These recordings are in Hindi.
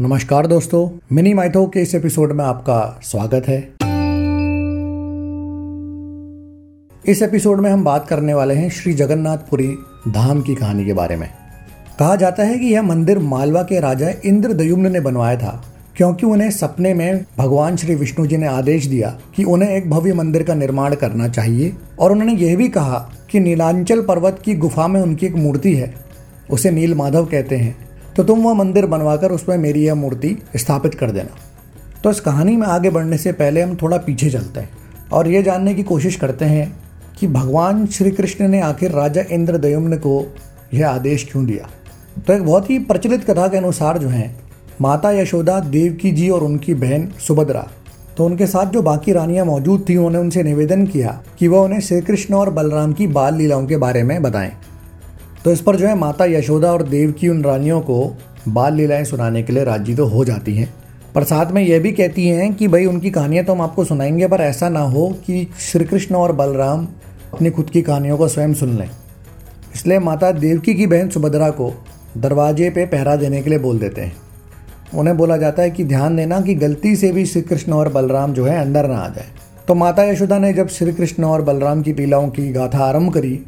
नमस्कार दोस्तों, मिनी माइथो के इस एपिसोड में आपका स्वागत है। इस एपिसोड में हम बात करने वाले हैं श्री जगन्नाथपुरी धाम की कहानी के बारे में। कहा जाता है कि यह मंदिर मालवा के राजा इंद्र इंद्रदयुम्न ने बनवाया था, क्योंकि उन्हें सपने में भगवान श्री विष्णु जी ने आदेश दिया कि उन्हें एक भव्य मंदिर का निर्माण करना चाहिए, और उन्होंने यह भी कहा कि नीलांचल पर्वत की गुफा में उनकी एक मूर्ति है, उसे नील माधव कहते हैं। तो तुम वह मंदिर बनवाकर उसमें मेरी यह मूर्ति स्थापित कर देना। तो इस कहानी में आगे बढ़ने से पहले हम थोड़ा पीछे चलते हैं और ये जानने की कोशिश करते हैं कि भगवान श्री कृष्ण ने आखिर राजा इंद्रदयुम्न को यह आदेश क्यों दिया? तो एक बहुत ही प्रचलित कथा के अनुसार जो हैं, माता यशोदा, देवकी जी और उनकी बहन सुभद्रा। तो उनके साथ जो बाकी रानियाँ मौजूद थी, उन्होंने उनसे निवेदन किया कि वह उन्हें श्री कृष्ण और बलराम की बाल लीलाओं के बारे में बताएँ। तो इस पर जो है माता यशोदा और देव की उन रानियों को बाल लीलाएँ सुनाने के लिए राज़ी तो हो जाती हैं। पर साथ में यह भी कहती हैं कि भाई, उनकी कहानियाँ तो हम आपको सुनाएँगे, पर ऐसा ना हो कि श्री कृष्ण और बलराम अपनी खुद की कहानियों को स्वयं सुन लें। इसलिए माता देवकी की बहन सुभद्रा को दरवाजे पे पहरा देने के लिए बोल देते हैं। उन्हें बोला जाता है कि ध्यान देना कि गलती से भी श्री कृष्ण और बलराम जो है अंदर ना आ जाए। तो माता यशोदा ने जब श्री कृष्ण और बलराम की लीलाओं की गाथा आरंभ करी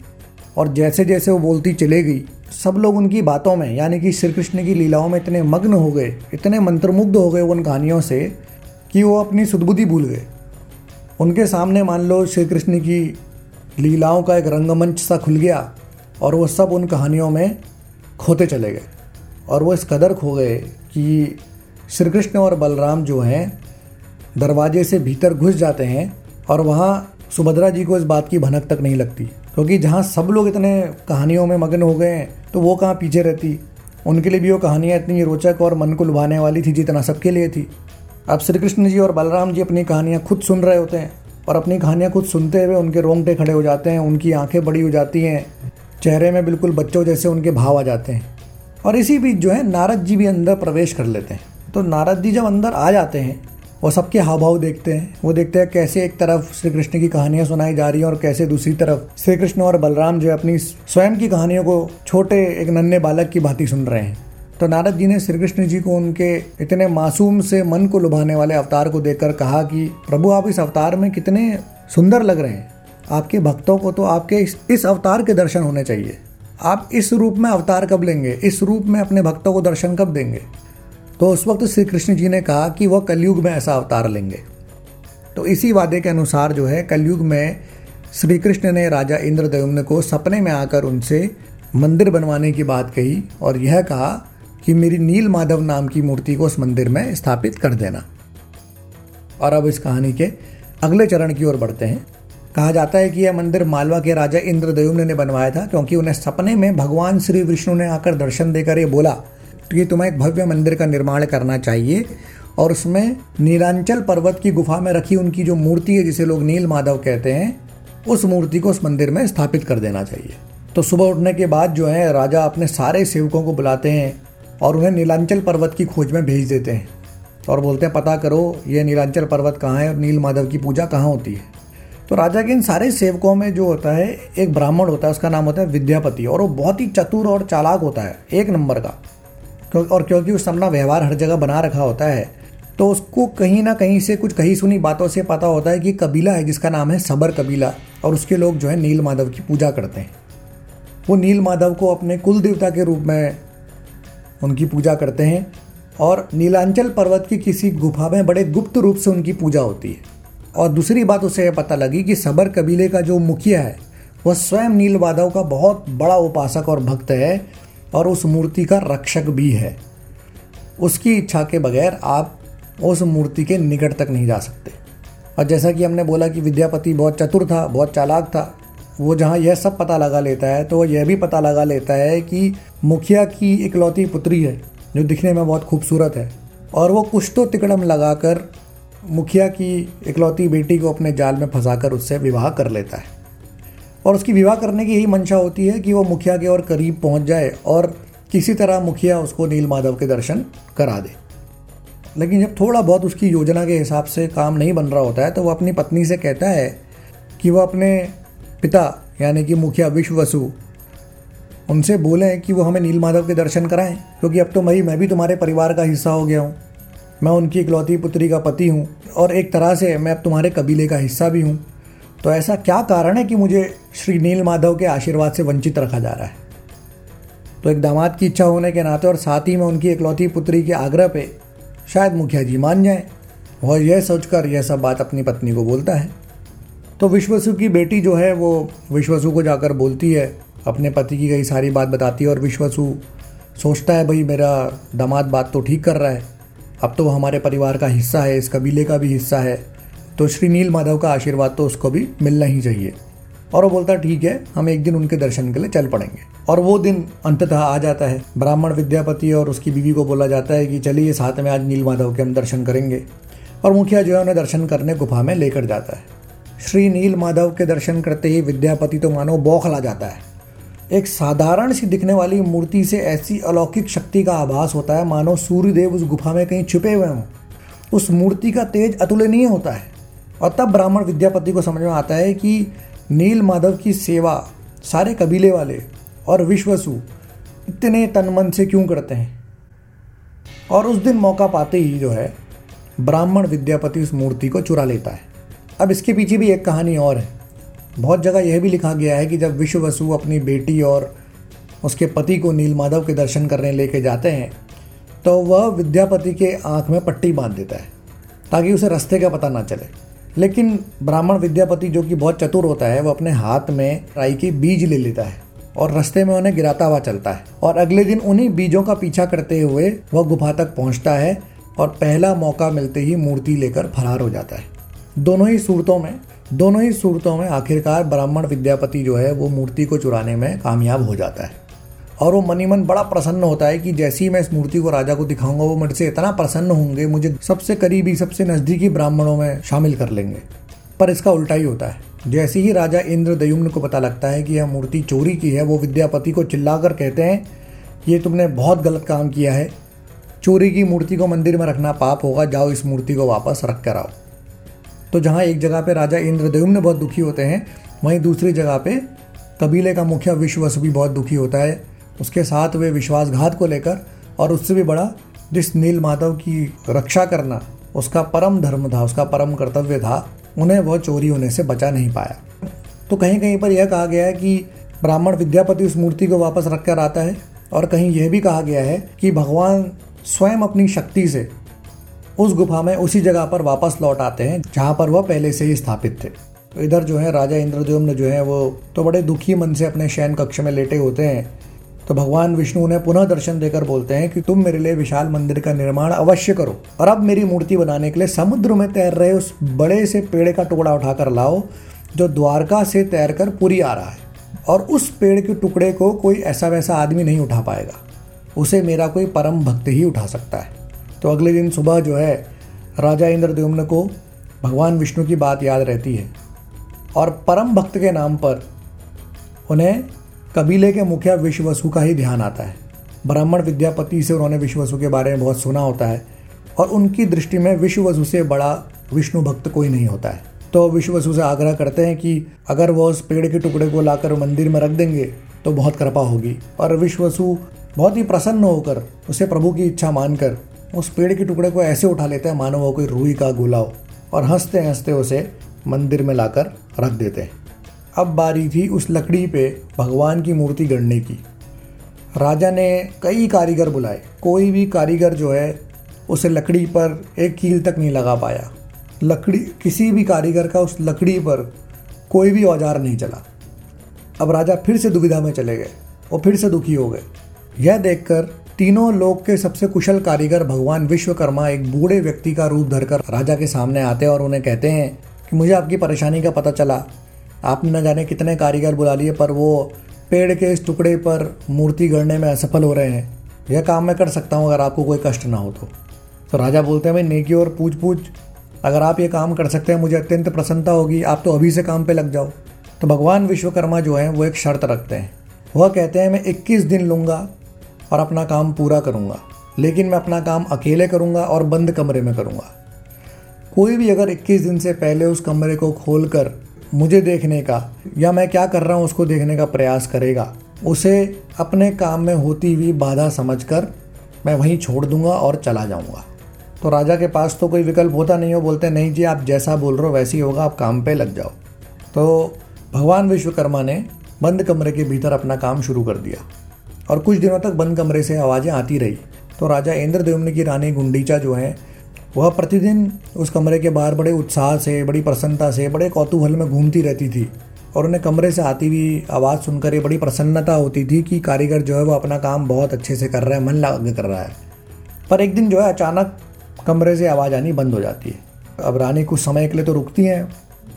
और जैसे जैसे वो बोलती चले गई, सब लोग उनकी बातों में, यानी कि श्री कृष्ण की लीलाओं में इतने मग्न हो गए, इतने मंत्रमुग्ध हो गए उन कहानियों से कि वो अपनी सुदबुद्धि भूल गए। उनके सामने मान लो श्री कृष्ण की लीलाओं का एक रंगमंच सा खुल गया और वो सब उन कहानियों में खोते चले गए और वो इस कदर खो गए कि श्री कृष्ण और बलराम जो हैं, दरवाजे से भीतर घुस जाते हैं और वहाँ सुभद्रा जी को इस बात की भनक तक नहीं लगती। क्योंकि जहाँ सब लोग इतने कहानियों में मग्न हो गए हैं तो वो कहाँ पीछे रहती? उनके लिए भी वो कहानियाँ इतनी रोचक और मन को लुभाने वाली थी जितना सबके लिए थी। अब श्री कृष्ण जी और बलराम जी अपनी कहानियाँ खुद सुन रहे होते हैं और अपनी कहानियाँ खुद सुनते हुए उनके रोंगटे खड़े हो जाते हैं, उनकी आँखें बड़ी हो जाती हैं, चेहरे में बिल्कुल बच्चों जैसे उनके भाव आ जाते हैं। और इसी बीच जो है, नारद जी भी अंदर प्रवेश कर लेते हैं। तो नारद जी जब अंदर आ जाते हैं वो सबके हाव भाव देखते हैं। वो देखते हैं कैसे एक तरफ़ श्री कृष्ण की कहानियाँ सुनाई जा रही हैं और कैसे दूसरी तरफ़ श्री कृष्ण और बलराम जो अपनी स्वयं की कहानियों को छोटे एक नन्हे बालक की भांति सुन रहे हैं। तो नारद जी ने श्री कृष्ण जी को उनके इतने मासूम से मन को लुभाने वाले अवतार को देखकर कहा कि प्रभु आप इस अवतार में कितने सुंदर लग रहे हैं। आपके भक्तों को तो आपके इस, इस अवतार के दर्शन होने चाहिए। आप इस रूप में अवतार कब लेंगे? इस रूप में अपने भक्तों को दर्शन कब देंगे? तो उस वक्त श्री कृष्ण जी ने कहा कि वह कलयुग में ऐसा अवतार लेंगे। तो इसी वादे के अनुसार जो है, कलयुग में श्री कृष्ण ने राजा इंद्रदयुम्न को सपने में आकर उनसे मंदिर बनवाने की बात कही और यह कहा कि मेरी नील माधव नाम की मूर्ति को उस मंदिर में स्थापित कर देना। और अब इस कहानी के अगले चरण की ओर बढ़ते हैं। कहा जाता है कि यह मंदिर मालवा के राजा इंद्रदयुम्न ने बनवाया था, क्योंकि उन्हें सपने में भगवान श्री विष्णु ने आकर दर्शन देकर ये बोला कि तुम्हें एक भव्य मंदिर का निर्माण करना चाहिए और उसमें नीलांचल पर्वत की गुफा में रखी उनकी जो मूर्ति है, जिसे लोग नील माधव कहते हैं, उस मूर्ति को उस मंदिर में स्थापित कर देना चाहिए। तो सुबह उठने के बाद जो है, राजा अपने सारे सेवकों को बुलाते हैं और उन्हें नीलांचल पर्वत की खोज में भेज देते हैं और बोलते हैं, पता करो, ये नीलांचल पर्वत कहाँ है और नील माधव की पूजा कहाँ होती है? तो राजा के इन सारे सेवकों में जो होता है, एक ब्राह्मण होता है, उसका नाम होता है विद्यापति और वो बहुत ही चतुर और चालाक होता है, एक नंबर का। और क्योंकि उस अपना व्यवहार हर जगह बना रखा होता है तो उसको कहीं ना कहीं से कुछ कहीं सुनी बातों से पता होता है कि कबीला है, जिसका नाम है सबर कबीला, और उसके लोग जो है नील माधव की पूजा करते हैं। वो नील माधव को अपने कुल देवता के रूप में उनकी पूजा करते हैं, और नीलांचल पर्वत की किसी गुफा में बड़े गुप्त रूप से उनकी पूजा होती है। और दूसरी बात उसे यह पता लगी कि सबर कबीले का जो मुखिया है, वह स्वयं नील माधव का बहुत बड़ा उपासक और भक्त है और उस मूर्ति का रक्षक भी है। उसकी इच्छा के बगैर आप उस मूर्ति के निकट तक नहीं जा सकते। और जैसा कि हमने बोला कि विद्यापति बहुत चतुर था, बहुत चालाक था, वो जहाँ यह सब पता लगा लेता है तो यह भी पता लगा लेता है कि मुखिया की इकलौती पुत्री है, जो दिखने में बहुत खूबसूरत है। और वो कुछ तो तिकड़म लगाकर मुखिया की इकलौती बेटी को अपने जाल में फंसाकर उससे विवाह कर लेता है। और उसकी विवाह करने की यही मंशा होती है कि वो मुखिया के और करीब पहुँच जाए और किसी तरह मुखिया उसको नील माधव के दर्शन करा दे। लेकिन जब थोड़ा बहुत उसकी योजना के हिसाब से काम नहीं बन रहा होता है तो वो अपनी पत्नी से कहता है कि वह अपने पिता, यानी कि मुखिया विश्व वसु उनसे बोलें कि वो हमें नील माधव के दर्शन कराएँ, क्योंकि अब तो मई मैं भी तुम्हारे परिवार का हिस्सा हो गया हूँ। मैं उनकी इकलौती पुत्री का पति हूँ और एक तरह से मैं अब तुम्हारे कबीले का हिस्सा भी हूँ। तो ऐसा क्या कारण है कि मुझे श्री नील माधव के आशीर्वाद से वंचित रखा जा रहा है? तो एक दामाद की इच्छा होने के नाते और साथ ही में उनकी इकलौती पुत्री के आग्रह पे शायद मुखिया जी मान जाए। वह यह सोचकर यह सब बात अपनी पत्नी को बोलता है। तो विश्वसु की बेटी जो है, वो विश्वसु को जाकर बोलती है, अपने पति की कई सारी बात बताती है और विश्वसु सोचता है, भाई मेरा दामाद बात तो ठीक कर रहा है। अब तो वो हमारे परिवार का हिस्सा है, इस कबीले का भी हिस्सा है। तो श्री नील माधव का आशीर्वाद तो उसको भी मिलना ही चाहिए। और वो बोलता, ठीक है, हम एक दिन उनके दर्शन के लिए चल पड़ेंगे। और वो दिन अंततः आ जाता है। ब्राह्मण विद्यापति और उसकी बीवी को बोला जाता है कि, चलिए, साथ में आज नील माधव के हम दर्शन करेंगे। और मुखिया जो है, उन्हें दर्शन करने गुफा में लेकर जाता है। श्री नील माधव के दर्शन करते ही विद्यापति तो मानो बौखला जाता है। एक साधारण सी दिखने वाली मूर्ति से ऐसी अलौकिक शक्ति का आभास होता है, मानो सूर्यदेव उस गुफा में कहीं छुपे हुए हों। उस मूर्ति का तेज अतुलनीय होता है। और तब ब्राह्मण विद्यापति को समझ में आता है कि नील माधव की सेवा सारे कबीले वाले और विश्वसु इतने तन मन से क्यों करते हैं? और उस दिन मौका पाते ही जो है, ब्राह्मण विद्यापति उस मूर्ति को चुरा लेता है। अब इसके पीछे भी एक कहानी और है। बहुत जगह यह भी लिखा गया है कि जब विश्व वसु अपनी बेटी और उसके पति को नील माधव के दर्शन करने लेके जाते हैं तो वह विद्यापति के आँख में पट्टी बाँध देता है, ताकि उसे रास्ते का पता ना चले। लेकिन ब्राह्मण विद्यापति जो कि बहुत चतुर होता है वह अपने हाथ में राई के बीज ले लेता है और रास्ते में उन्हें गिराता हुआ चलता है। और अगले दिन उन्हीं बीजों का पीछा करते हुए वह गुफा तक पहुँचता है और पहला मौका मिलते ही मूर्ति लेकर फरार हो जाता है। दोनों ही सूरतों में, दोनों ही सूरतों में आखिरकार ब्राह्मण विद्यापति जो है, वो मूर्ति को चुराने में कामयाब हो जाता है। और वो मनी मन बड़ा प्रसन्न होता है कि जैसे ही मैं इस मूर्ति को राजा को दिखाऊँगा, वो मेरे से इतना प्रसन्न होंगे, मुझे सबसे करीबी, सबसे नज़दीकी ब्राह्मणों में शामिल कर लेंगे। पर इसका उल्टा ही होता है। जैसे ही राजा इंद्र दयुम्न को पता लगता है कि यह मूर्ति चोरी की है, वो विद्यापति को चिल्लाकर कहते हैं, ये तुमने बहुत गलत काम किया है। चोरी की मूर्ति को मंदिर में रखना पाप होगा, जाओ इस मूर्ति को वापस रख कर आओ। तो जहाँ एक जगह पे राजा इंद्रदेव बहुत दुखी होते हैं, वहीं दूसरी जगह पे कबीले का मुखिया विश्वस भी बहुत दुखी होता है। उसके साथ वे विश्वासघात को लेकर और उससे भी बड़ा जिस नील माधव की रक्षा करना उसका परम धर्म था, उसका परम कर्तव्य था, उन्हें वह चोरी होने से बचा नहीं पाया। तो कहीं कहीं पर यह कहा गया है कि ब्राह्मण विद्यापति उस मूर्ति को वापस रख कर आता है और कहीं यह भी कहा गया है कि भगवान स्वयं अपनी शक्ति से उस गुफा में उसी जगह पर वापस लौट आते हैं, जहाँ पर वह पहले से ही स्थापित थे। तो इधर जो है राजा इंद्रदेव ने जो है, वो तो बड़े दुखी मन से अपने शयन कक्ष में लेटे होते हैं। तो भगवान विष्णु उन्हें पुनः दर्शन देकर बोलते हैं कि तुम मेरे लिए विशाल मंदिर का निर्माण अवश्य करो और अब मेरी मूर्ति बनाने के लिए समुद्र में तैर रहे उस बड़े से पेड़ का टुकड़ा उठाकर लाओ, जो द्वारका से तैर कर पूरी आ रहा है। और उस पेड़ के टुकड़े को कोई ऐसा वैसा आदमी नहीं उठा पाएगा। उसे मेरा कोई परम भक्त ही उठा सकता है। तो अगले दिन सुबह जो है, राजा इंद्रद्युम्न को भगवान विष्णु की बात याद रहती है। और परम भक्त के नाम पर उन्हें कबीले के मुखिया विश्वसु का ही ध्यान आता है। ब्राह्मण विद्यापति से उन्होंने विश्वसु के बारे में बहुत सुना होता है और उनकी दृष्टि में विश्वसु से बड़ा विष्णु भक्त कोई नहीं होता है। तो विश्वसु से आग्रह करते हैं कि अगर वो उस पेड़ के टुकड़े को लाकर मंदिर में रख देंगे तो बहुत कृपा होगी। और विश्वसु बहुत ही प्रसन्न होकर उसे प्रभु की इच्छा मानकर उस पेड़ के टुकड़े को ऐसे उठा लेते हैं, मानो वो कोई रूई का गोला हो, और हँसते हँसते उसे मंदिर में लाकर रख देते हैं। अब बारी थी उस लकड़ी पे भगवान की मूर्ति गढ़ने की। राजा ने कई कारीगर बुलाए। कोई भी कारीगर जो है, उसे लकड़ी पर एक कील तक नहीं लगा पाया। लकड़ी, किसी भी कारीगर का उस लकड़ी पर कोई भी औज़ार नहीं चला। अब राजा फिर से दुविधा में चले गए और फिर से दुखी हो गए। यह देखकर तीनों लोक के सबसे कुशल कारीगर भगवान विश्वकर्मा एक बूढ़े व्यक्ति का रूप धरकर राजा के सामने आते हैं और उन्हें कहते हैं कि मुझे आपकी परेशानी का पता चला। आपने न जाने कितने कारीगर बुला लिए, पर वो पेड़ के इस टुकड़े पर मूर्ति गढ़ने में असफल हो रहे हैं। यह काम मैं कर सकता हूँ अगर आपको कोई कष्ट ना हो तो। तो राजा बोलते हैं, भाई, नेकी और पूछ पूछ अगर आप ये काम कर सकते हैं, मुझे अत्यंत प्रसन्नता होगी, आप तो अभी से काम पे लग जाओ। तो भगवान विश्वकर्मा जो है, वो एक शर्त रखते हैं। वह कहते हैं, मैं 21 दिन लूँगा और अपना काम पूरा करूँगा, लेकिन मैं अपना काम अकेले करूँगा और बंद कमरे में करूँगा। कोई भी अगर 21 दिन से पहले उस कमरे को खोल कर मुझे देखने का, या मैं क्या कर रहा हूँ उसको देखने का प्रयास करेगा, उसे अपने काम में होती हुई बाधा समझकर मैं वहीं छोड़ दूँगा और चला जाऊँगा। तो राजा के पास तो कोई विकल्प होता नहीं हो, बोलते, नहीं जी, आप जैसा बोल रहे हो, वैसे ही होगा, आप काम पे लग जाओ। तो भगवान विश्वकर्मा ने बंद कमरे के भीतर अपना काम शुरू कर दिया और कुछ दिनों तक बंद कमरे से आवाज़ें आती रही। तो राजा इंद्रदेवम्न की रानी गुंडीचा जो है वह प्रतिदिन उस कमरे के बाहर बड़े उत्साह से, बड़ी प्रसन्नता से, बड़े कौतूहल में घूमती रहती थी और उन्हें कमरे से आती हुई आवाज़ सुनकर ये बड़ी प्रसन्नता होती थी कि कारीगर जो है वो अपना काम बहुत अच्छे से कर रहा है, मन लगा कर रहा है। पर एक दिन जो है अचानक कमरे से आवाज़ आनी बंद हो जाती है। अब रानी कुछ समय के लिए तो रुकती हैं,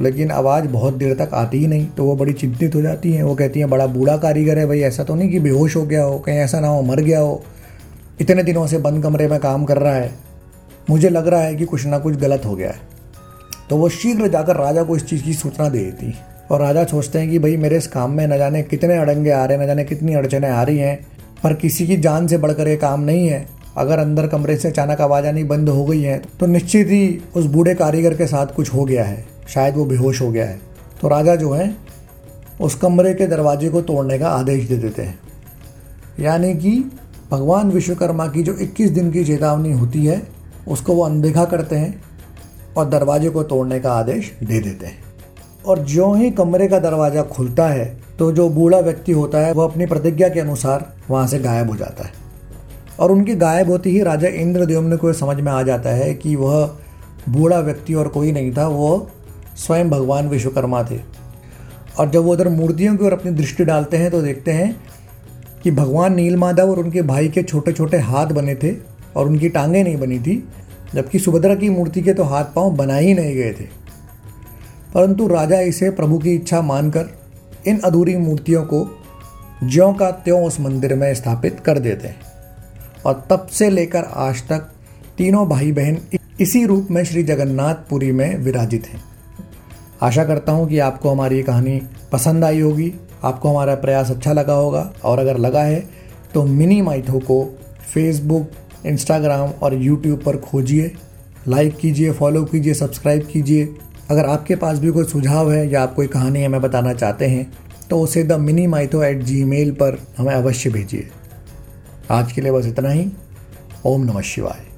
लेकिन आवाज़ बहुत देर तक आती ही नहीं तो वो बड़ी चिंतित हो जाती हैं। वो कहती हैं, बड़ा बूढ़ा कारीगर है भाई, ऐसा तो नहीं कि बेहोश हो गया हो, कहीं ऐसा ना हो, मर गया हो। इतने दिनों से बंद कमरे में काम कर रहा है मुझे लग रहा है कि कुछ ना कुछ गलत हो गया है। तो वो शीघ्र जाकर राजा को इस चीज़ की सूचना दे देती। और राजा सोचते हैं कि भाई मेरे इस काम में न जाने कितने अड़ंगे आ रहे हैं, न जाने कितनी अड़चने आ रही हैं। पर किसी की जान से बढ़कर ये काम नहीं है। अगर अंदर कमरे से अचानक आवाज़ आनी बंद हो गई है तो निश्चित ही उस बूढ़े कारीगर के साथ कुछ हो गया है। शायद वो बेहोश हो गया है। तो राजा जो है, उस कमरे के दरवाजे को तोड़ने का आदेश दे देते हैं। यानी कि भगवान विश्वकर्मा की जो 21 दिन की चेतावनी होती है उसको वो अनदेखा करते हैं और दरवाजे को तोड़ने का आदेश दे देते हैं। और जो ही कमरे का दरवाज़ा खुलता है तो जो बूढ़ा व्यक्ति होता है वह अपनी प्रतिज्ञा के अनुसार वहाँ से गायब हो जाता है। और उनकी गायब होती ही राजा इंद्रदेव को समझ में आ जाता है कि वह बूढ़ा व्यक्ति और कोई नहीं था, वो स्वयं भगवान विश्वकर्मा थे। और जब वो उधर मूर्तियों की ओर अपनी दृष्टि डालते हैं तो देखते हैं कि भगवान नीलमाधव और उनके भाई के छोटे छोटे हाथ बने थे। और उनकी टांगें नहीं बनी थी, जबकि सुभद्रा की मूर्ति के तो हाथ पाँव बना ही नहीं गए थे। परंतु राजा इसे प्रभु की इच्छा मानकर इन अधूरी मूर्तियों को ज्यों का त्यों उस मंदिर में स्थापित कर देते हैं। और तब से लेकर आज तक तीनों भाई बहन इसी रूप में श्री जगन्नाथपुरी में विराजित हैं। आशा करता हूँ कि आपको हमारी ये कहानी पसंद आई होगी, आपको हमारा प्रयास अच्छा लगा होगा, और अगर लगा है तो मिनी माइथो को फेसबुक इंस्टाग्राम और यूट्यूब पर खोजिए लाइक कीजिए फॉलो कीजिए सब्सक्राइब कीजिए। अगर आपके पास भी कोई सुझाव है या आप कोई कहानी हमें बताना चाहते हैं तो उसे the mini mytho at Gmail पर हमें अवश्य भेजिए। आज के लिए बस इतना ही। ओम नमः शिवाय।